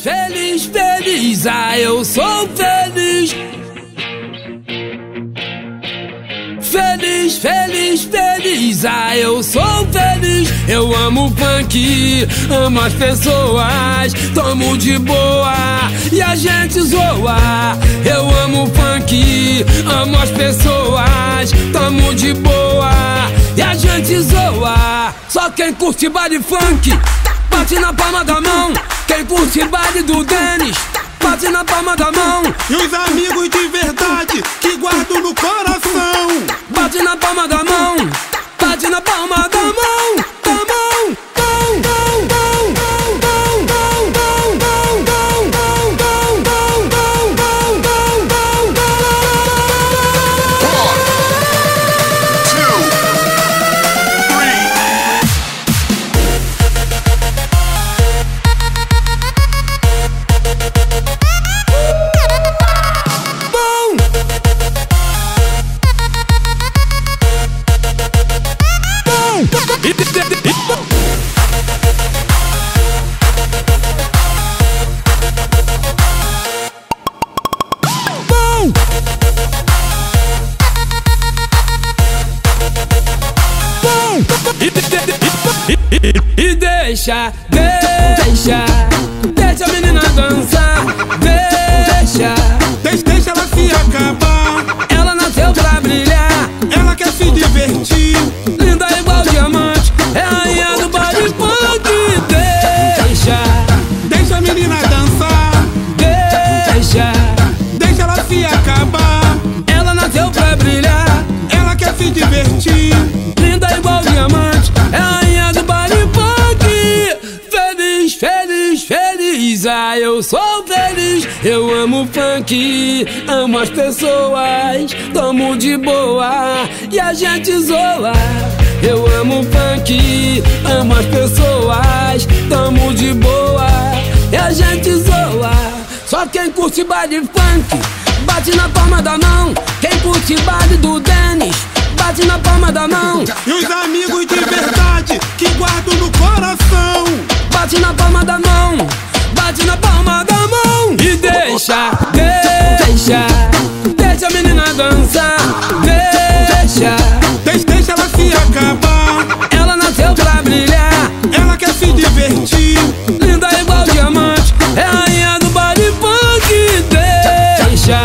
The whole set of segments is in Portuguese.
Feliz, feliz, feliz, ah, eu sou feliz. Feliz, feliz, feliz, ah, eu sou feliz. Eu amo funk, amo as pessoas, tomo de boa e a gente zoa. Eu amo funk, amo as pessoas, tomo de boa e a gente zoa. Só quem curte baile funk, bate na palma da mão. Quem curte baile do Denis, bate na palma da mão. E os amigos de verdade que guardo no coração. Bate na palma da mão, bate na palma da mão, amo funk, amo as pessoas, tomo de boa e a gente zoa. Eu amo funk, amo as pessoas, tamo de boa e a gente zoa. Só quem curte baile funk, bate na palma da mão. Quem curte baile do Denis, bate na palma da mão. E os amigos de verdade que guardo no coração. Bate na palma da mão, bate na palma da mão e deixa, deixa, deixa a menina dançar, deixa. Deixa, ela se acabar. Ela nasceu pra brilhar, Ela quer se divertir. linda igual diamante, é a rainha do baile funk. Deixa,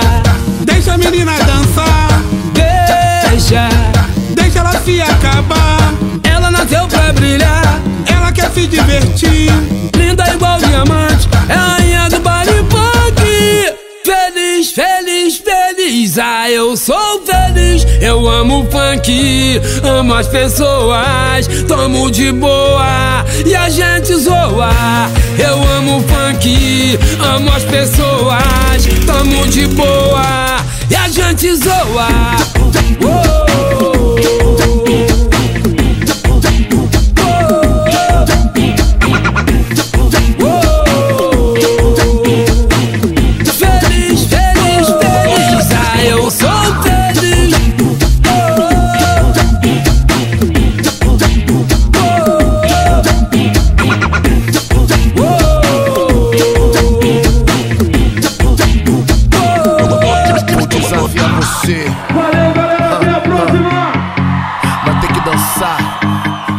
Deixa a menina dançar. deixa, Deixa ela se acabar. ela nasceu pra brilhar, Quer se divertir. linda igual diamante, é a rainha do baile funk. Feliz, feliz, feliz, ah, eu sou feliz. Eu amo funk, amo as pessoas, tomo de boa e a gente zoa. Eu amo funk, amo as pessoas, tomo de boa e a gente zoa.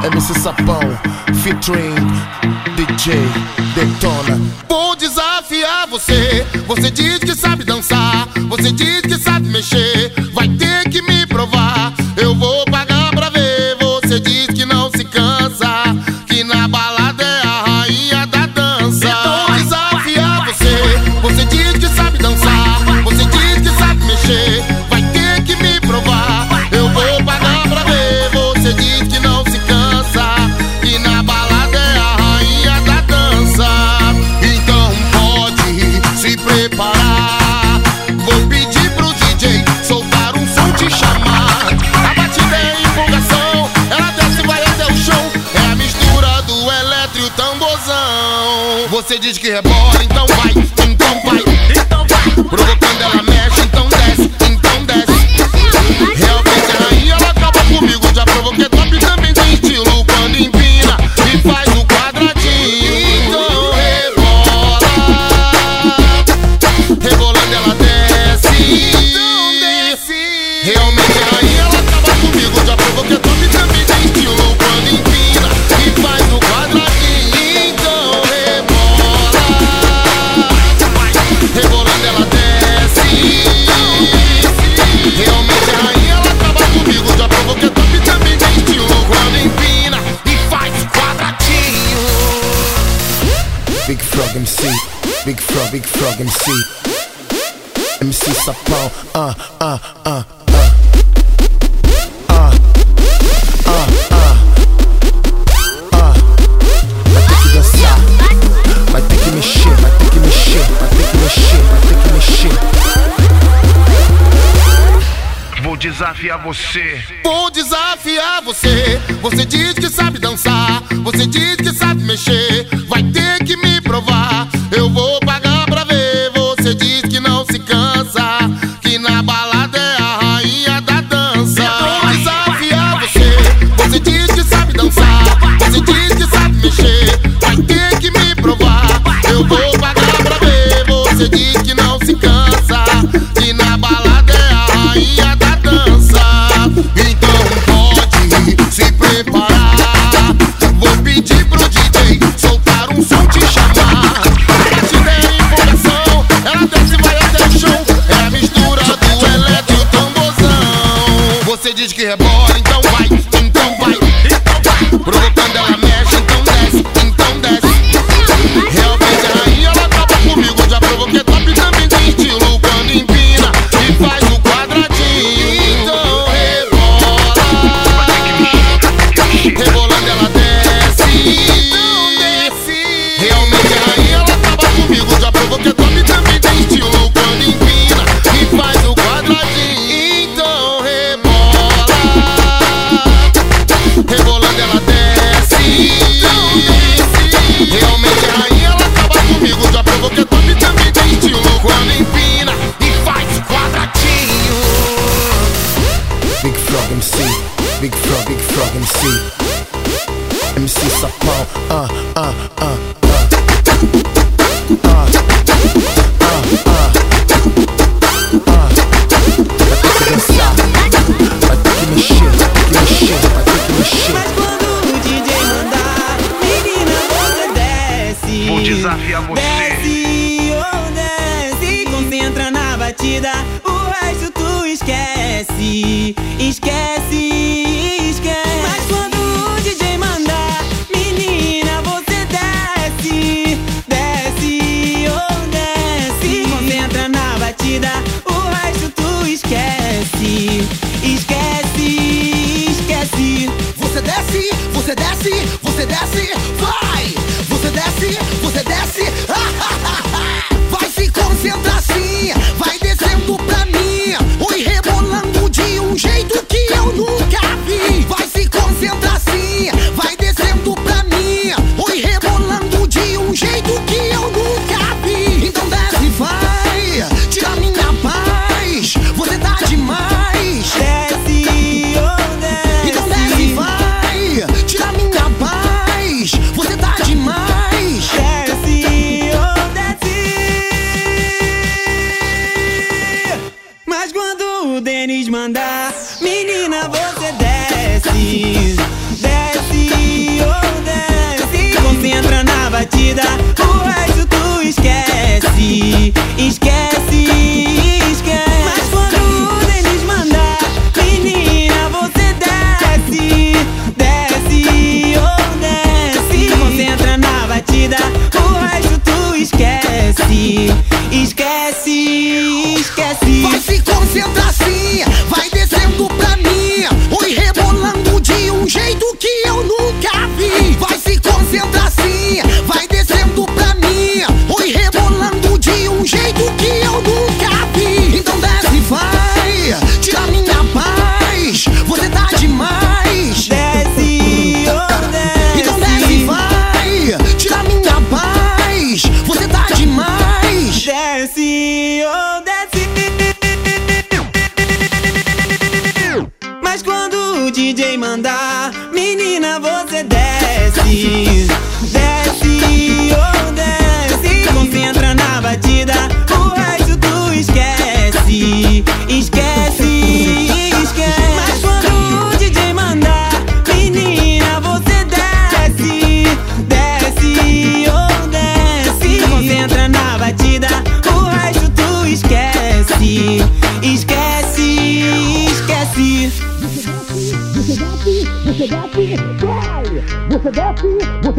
MC Sapão, featuring DJ Detona. Vou desafiar você. Você diz que sabe dançar, você diz que sabe mexer. Vai ter que me provar. get boy. MC. MC Sapão, ah, ah, ah. desafiar você. Vou desafiar você. Você diz que sabe dançar, você diz que sabe mexer. Vai ter que me provar. Eu vou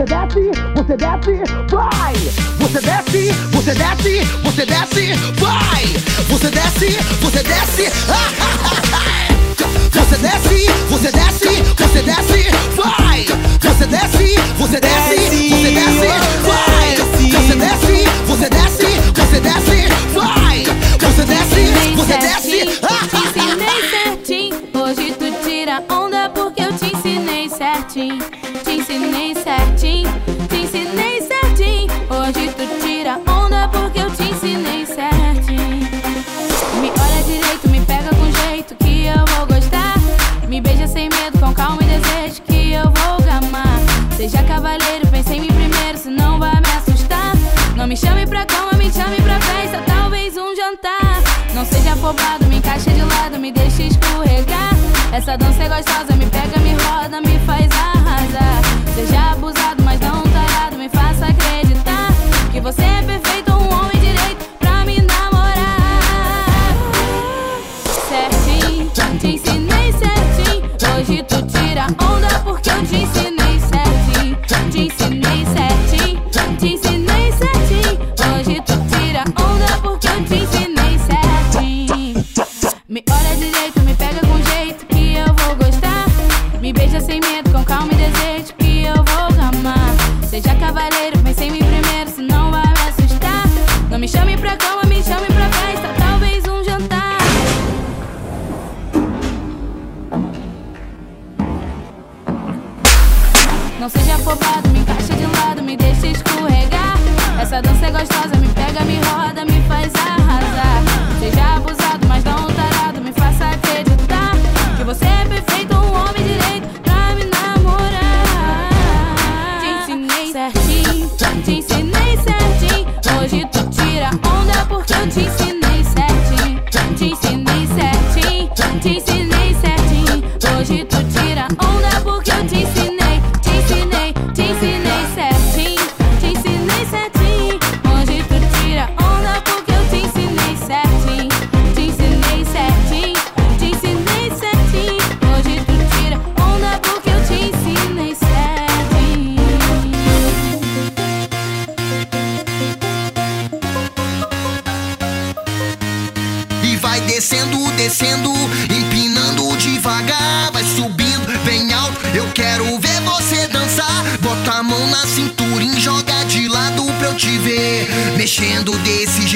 você desce, você desce, vai! Você desce, você desce, você desce, vai! Você desce, você desce, Você desce, você desce, você desce, vai! Você desce, você desce, você desce, Cavaleiro, pense em mim primeiro, senão vai me assustar. Não me chame pra cama, me chame pra festa, talvez um jantar. Não seja afobado, me encaixa de lado, me deixa escorregar. Essa dança é gostosa, me pega, me roda, me faz arrasar. Seja abusado, mas não tarado, me faça acreditar que você é perfeito, Essa dança é gostosa, me pega, me roda, me faz arrasar.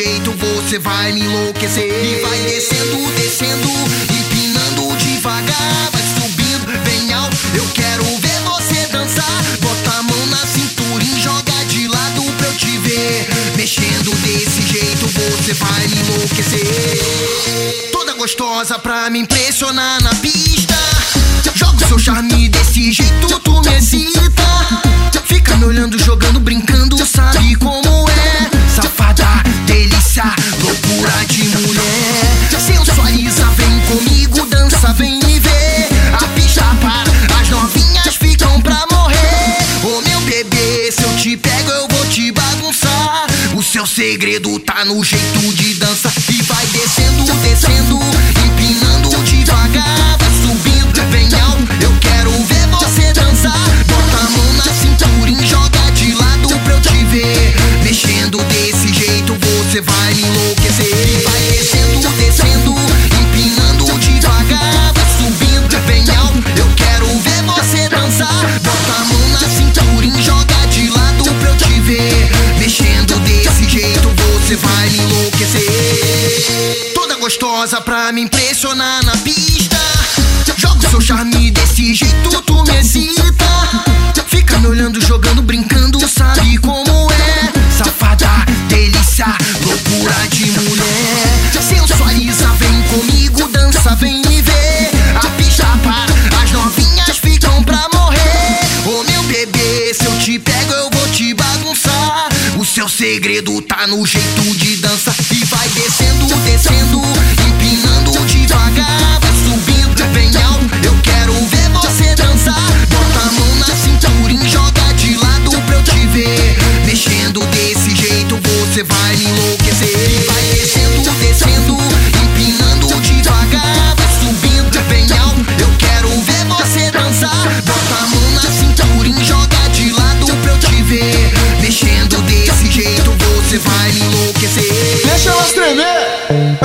Jeito, você vai me enlouquecer. E vai descendo, descendo, empinando devagar, vai subindo bem alto. Eu quero ver você dançar. Bota a mão na cintura e joga de lado pra eu te ver. Mexendo desse jeito, você vai me enlouquecer. Toda gostosa pra me impressionar na pista. Joga o seu charme desse jeito, tu me excita. Fica me olhando, jogando, brincando, sabe como delícia, loucura de mulher. Sensualiza, vem comigo, dança, vem me ver. A pista para, as novinhas ficam pra morrer. Ô meu bebê, se eu te pego, eu vou te bagunçar. O seu segredo tá no jeito de dança. E vai descendo, descendo, você vai me enlouquecer. Vai descendo, descendo, empinando devagar. Vai subindo bem alto. Eu quero ver você dançar. Bota a mão na cintura e joga de lado pra eu te ver. Mexendo desse jeito, você vai me enlouquecer. Toda gostosa pra me impressionar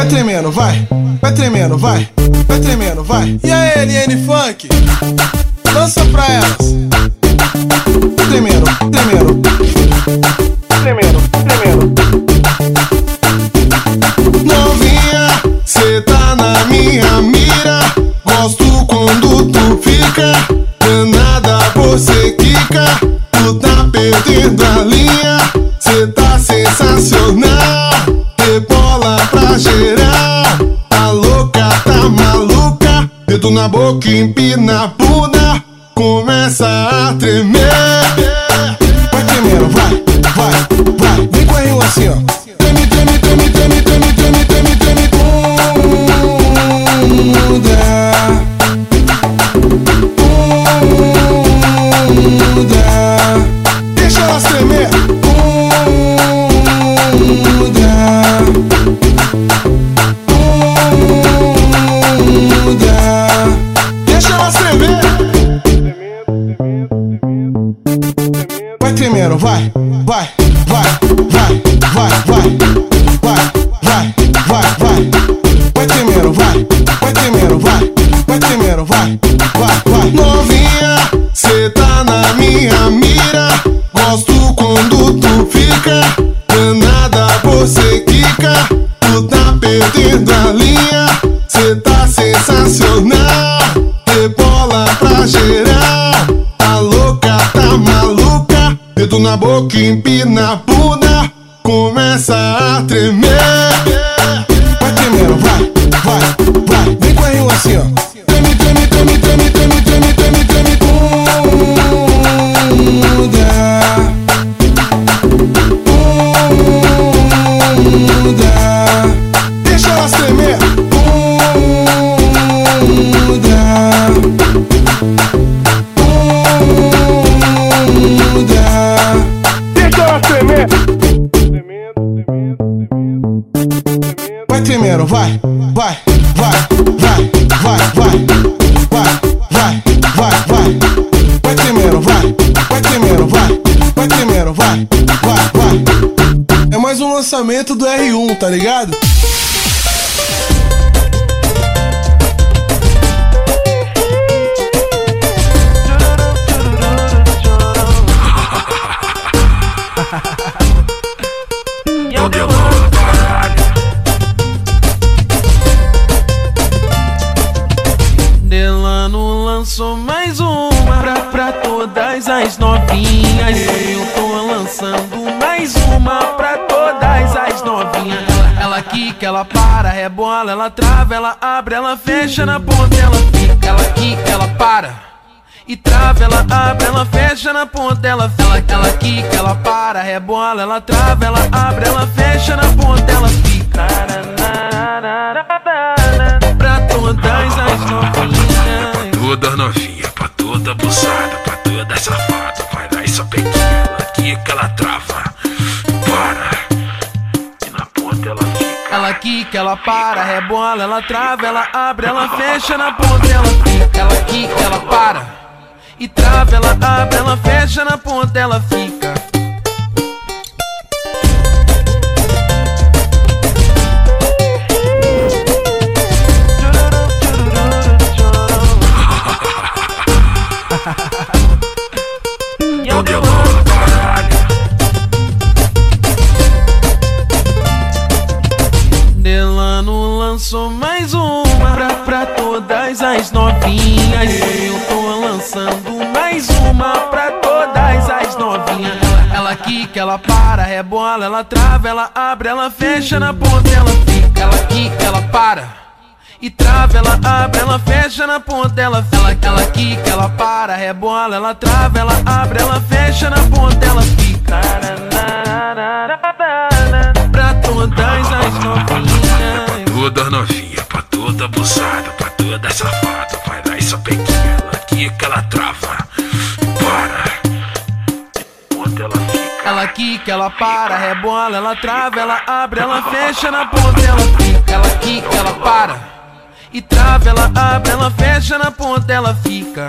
Vai tremendo, vai. Vai tremendo, vai. Vai tremendo, vai. E aí, LN Funk? Lança pra elas. Tremendo, tremendo. Tremendo, tremendo. Novinha, cê tá na minha mira. Gosto quando tu fica. Na boca, empina a bunda. Começa a tremer. Кимпина. Lançamento do R1, tá ligado? Delano lançou mais uma pra, pra todas as novinhas. Eu tô lançando mais uma pra as novinhas. Ela quica, ela para, rebola, ela trava, ela abre, ela fecha na ponta, ela fica. Ela quica, ela para. E trava, ela abre, ela fecha na ponta, ela fica. Ela quica, ela para, rebola, ela trava, ela abre, ela fecha na ponta, ela fica. Pra todas as novinhas. Toda novinha, pra toda abusada, pra toda safada. Vai lá e só pequena, ela quica, ela quica, ela para, rebola, ela trava, ela abre, ela fecha na ponta, ela fica. Ela quica, ela para. E trava, ela abre, ela fecha na ponta, ela fica. Lançou mais uma pra, pra todas as novinhas. Eu tô lançando mais uma pra todas as novinhas. Ela quica, ela para, rebola, ela trava, ela abre, ela fecha na ponta, ela fica. Ela quica, ela para. E trava, ela abre, ela fecha na ponta, ela fica. Ela quica, ela para, rebola, ela trava, ela abre, ela fecha na ponta, ela fica. Pra todas as novinhas. Toda novinha, pra toda abusada, pra toda safada. Vai lá e só pequena, ela quica, ela trava. Para. Ponta ela fica. Ela quica, ela para, rebola, ela trava, ela abre, ela fecha na ponta, ela fica. Ela quica, ela para. E trava, ela abre, ela fecha na ponta, ela fica.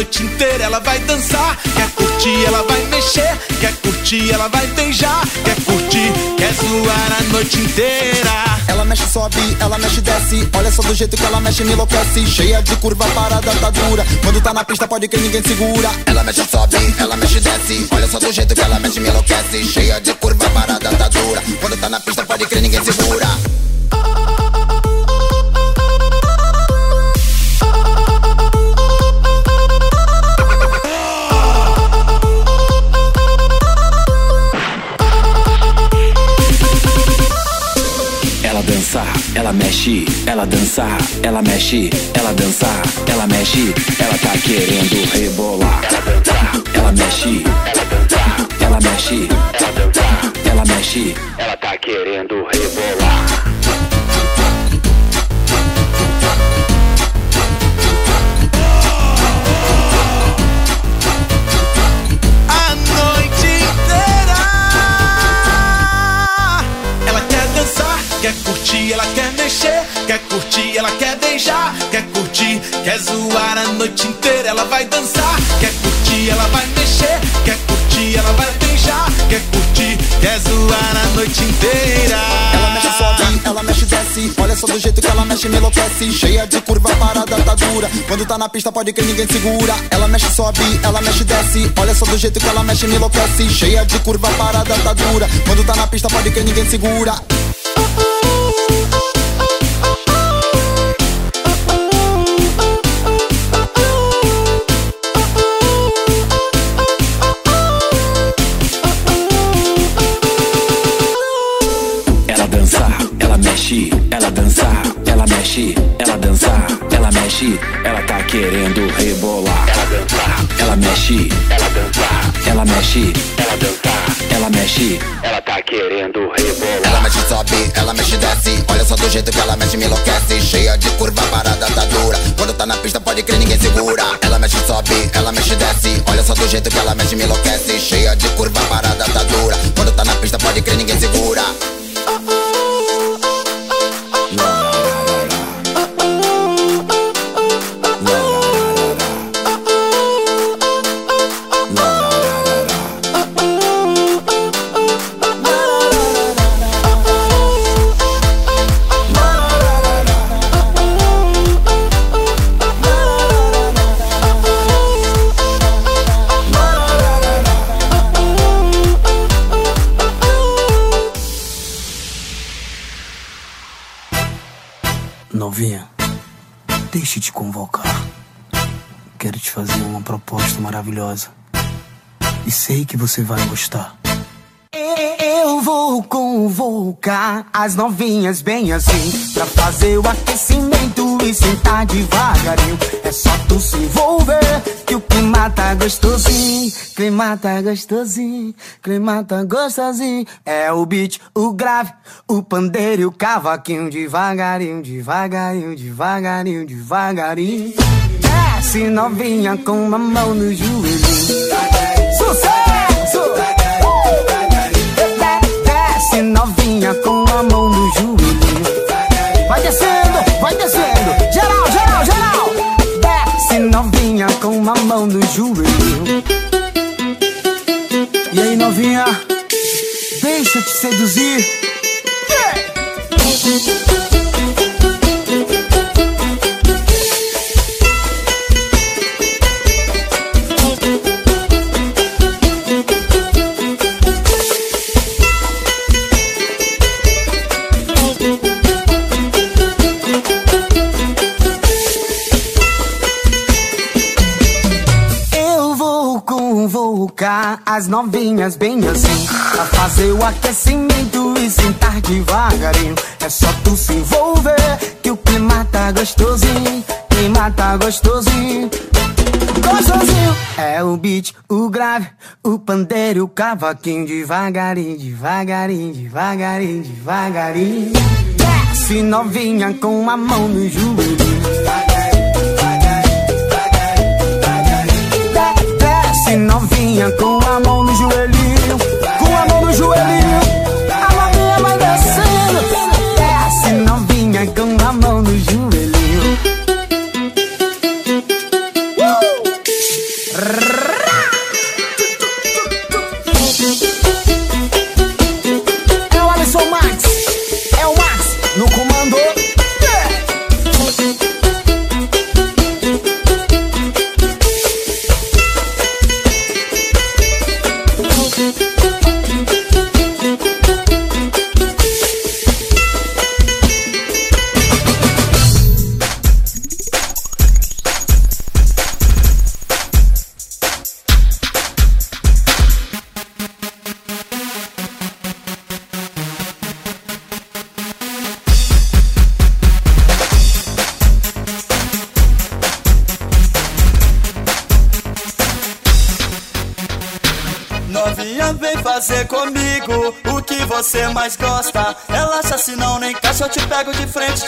Noite inteira. Ela vai dançar, quer curtir, ela vai mexer, quer curtir, ela vai beijar, quer curtir, quer zoar a noite inteira. Ela mexe, sobe, ela mexe, desce. Olha só do jeito que ela mexe, me enlouquece. Cheia de curva, parada, tá dura. Quando tá na pista, pode que ninguém segura. Ela mexe, sobe, ela mexe, desce. Olha só do jeito que ela mexe, me enlouquece. Cheia de curva, parada, tá dura. Quando tá na pista, pode que ninguém segura. Dança, ela mexe, ela dança, ela mexe, ela tá querendo rebolar. Ela mexe, ela mexe, ela mexe, ela tá querendo rebolar. a noite inteira. Ela quer dançar, quer curtir, ela quer mexer, ela quer beijar, quer curtir, quer zoar a noite inteira. Ela vai dançar, quer curtir, ela vai mexer, quer curtir, ela vai beijar, quer curtir, quer zoar a noite inteira. Ela mexe, sobe, ela mexe, desce. Olha só do jeito que ela mexe, me enlouquece. Cheia de curva, parada, tá dura. Quando tá na pista, pode que ninguém segura. Ela mexe, sobe, ela mexe, desce. Olha só do jeito que ela mexe, me enlouquece. Cheia de curva, parada, tá dura. Quando tá na pista, pode que ninguém segura. Querendo rebolar. Ela dança, ela mexe, ela dança, ela mexe, ela dança, ela mexe, ela tá querendo rebolar. Ela mexe, sobe, ela mexe, desce. Olha só do jeito que ela mexe, me enlouquece. Cheia de curva, parada, tá dura. Quando tá na pista, pode crer, ninguém segura. Ela mexe, sobe, ela mexe, desce. Olha só do jeito que ela mexe, me enlouquece. Cheia de curva, parada, tá dura. Quando tá na pista, pode crer, ninguém segura. Novinha, deixa eu te convocar. Quero te fazer uma proposta maravilhosa. E sei que você vai gostar. Eu vou convocar as novinhas bem assim Pra fazer o aquecimento e sentar devagarinho É só tu se envolver que o clima tá gostosinho Clima tá gostosinho, clima tá gostosinho É o beat, o grave, o pandeiro e o cavaquinho Devagarinho, devagarinho, devagarinho, devagarinho Desce novinha com uma mão no joelhinho Sucesso! Desce novinha com a mão no joelho. Vai descendo, vai descendo. Novinha com uma mão no joelho. E aí, novinha? Deixa eu te seduzir. Eu as novinhas bem assim Pra fazer o aquecimento e sentar devagarinho. É só tu se envolver que o clima tá gostosinho Clima tá gostosinho. Gostosinho. É o beat, o grave, o pandeiro, o cavaquinho. Devagarinho, devagarinho, devagarinho, devagarinho. Desce novinha com a mão no joelho. Novinha com a mão no joelhinho. Com a mão no joelhinho.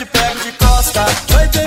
Te pego de costa.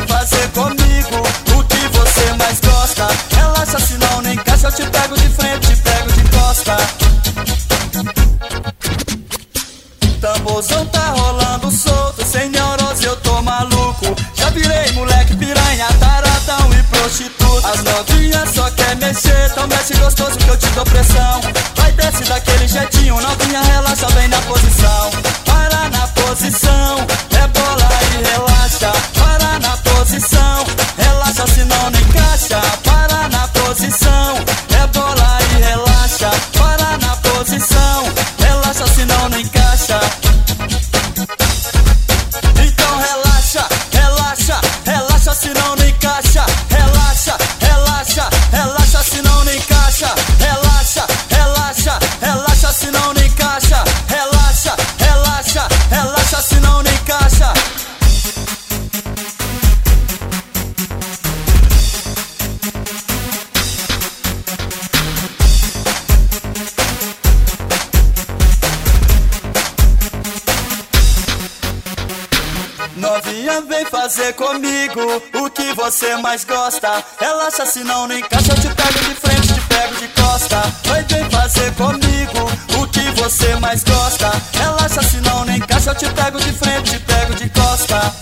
Fazer comigo o que você mais gosta. Relaxa, se não não encaixa, eu te pego de frente, te pego de costa. Vai, vem fazer comigo o que você mais gosta. Relaxa, se não não encaixa, eu te pego de frente, te pego de costa.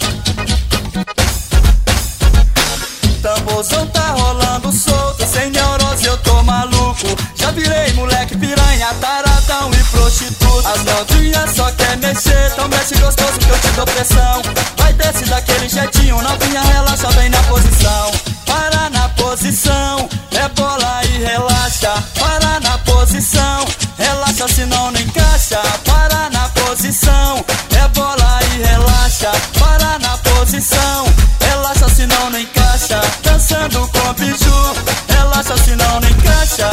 Tamborzão tá rolando solto, sem neurose eu tô maluco. Já virei moleque piranha, taradão prostituta. As novinhas só quer mexer, então mexe gostoso que eu te dou pressão. Vai desce daquele jeitinho, novinha relaxa bem na posição. Para na posição, é bola e relaxa. Para na posição, relaxa se não encaixa. Para na posição, é bola e relaxa. Para na posição, relaxa se não encaixa. Dançando com biju, relaxa se não não encaixa.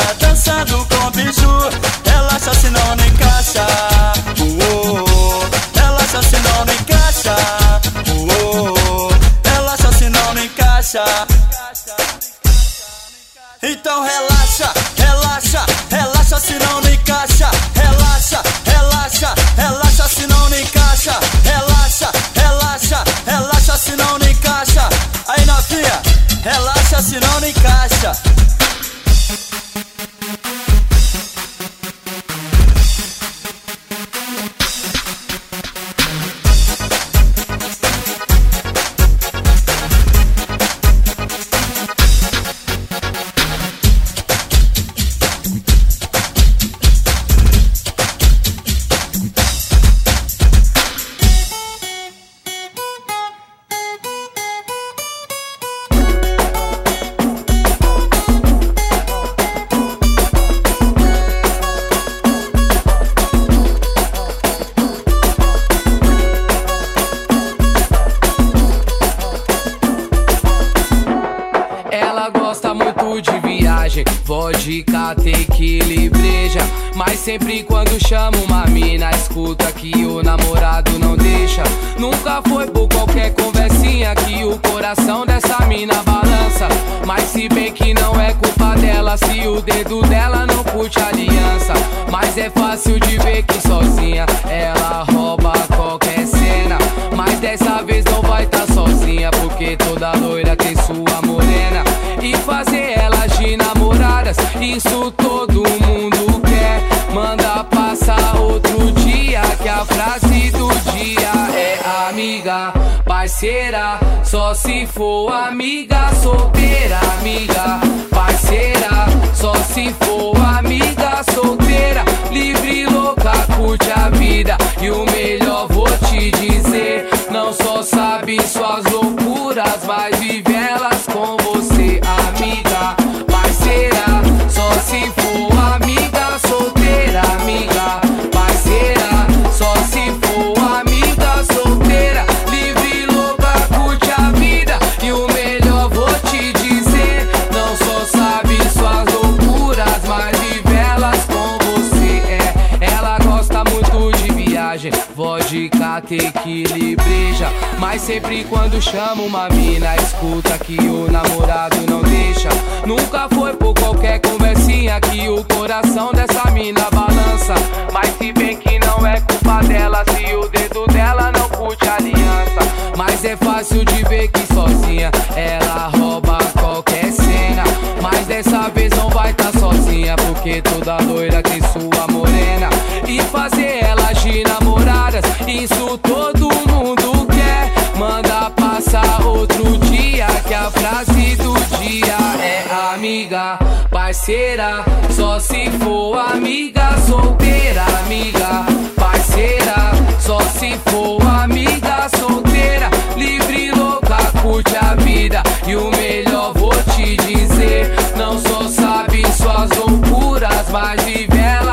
Relaxa se não não encaixa. Sempre quando chama uma mina, escuta que o namorado não deixa. Nunca foi por qualquer conversinha que o coração dessa mina balança. Mas se bem que não é culpa dela, se o dedo dela não curte aliança. Mas é fácil de ver que sozinha ela rouba qualquer cena. Mas dessa vez não vai tá sozinha, porque toda loira tem sua morena. E fazer elas de namoradas, isso parceira. Só se for amiga solteira, amiga, parceira. Só se for Sempre quando chama uma mina, escuta que o namorado não deixa. Nunca foi por qualquer conversinha que o coração dessa mina balança. Mas se bem que não é culpa dela, se o dedo dela não curte a aliança. Mas é fácil de ver que sozinha ela rouba qualquer cena. Mas dessa vez não vai tá sozinha, porque toda loira tem sua morena. E fazer elas de namoradas, isso todo amiga, parceira. Só se for amiga solteira, amiga, parceira. Só se for amiga solteira, livre, louca, curte a vida. E o melhor vou te dizer: não só sabe suas loucuras, mas vive ela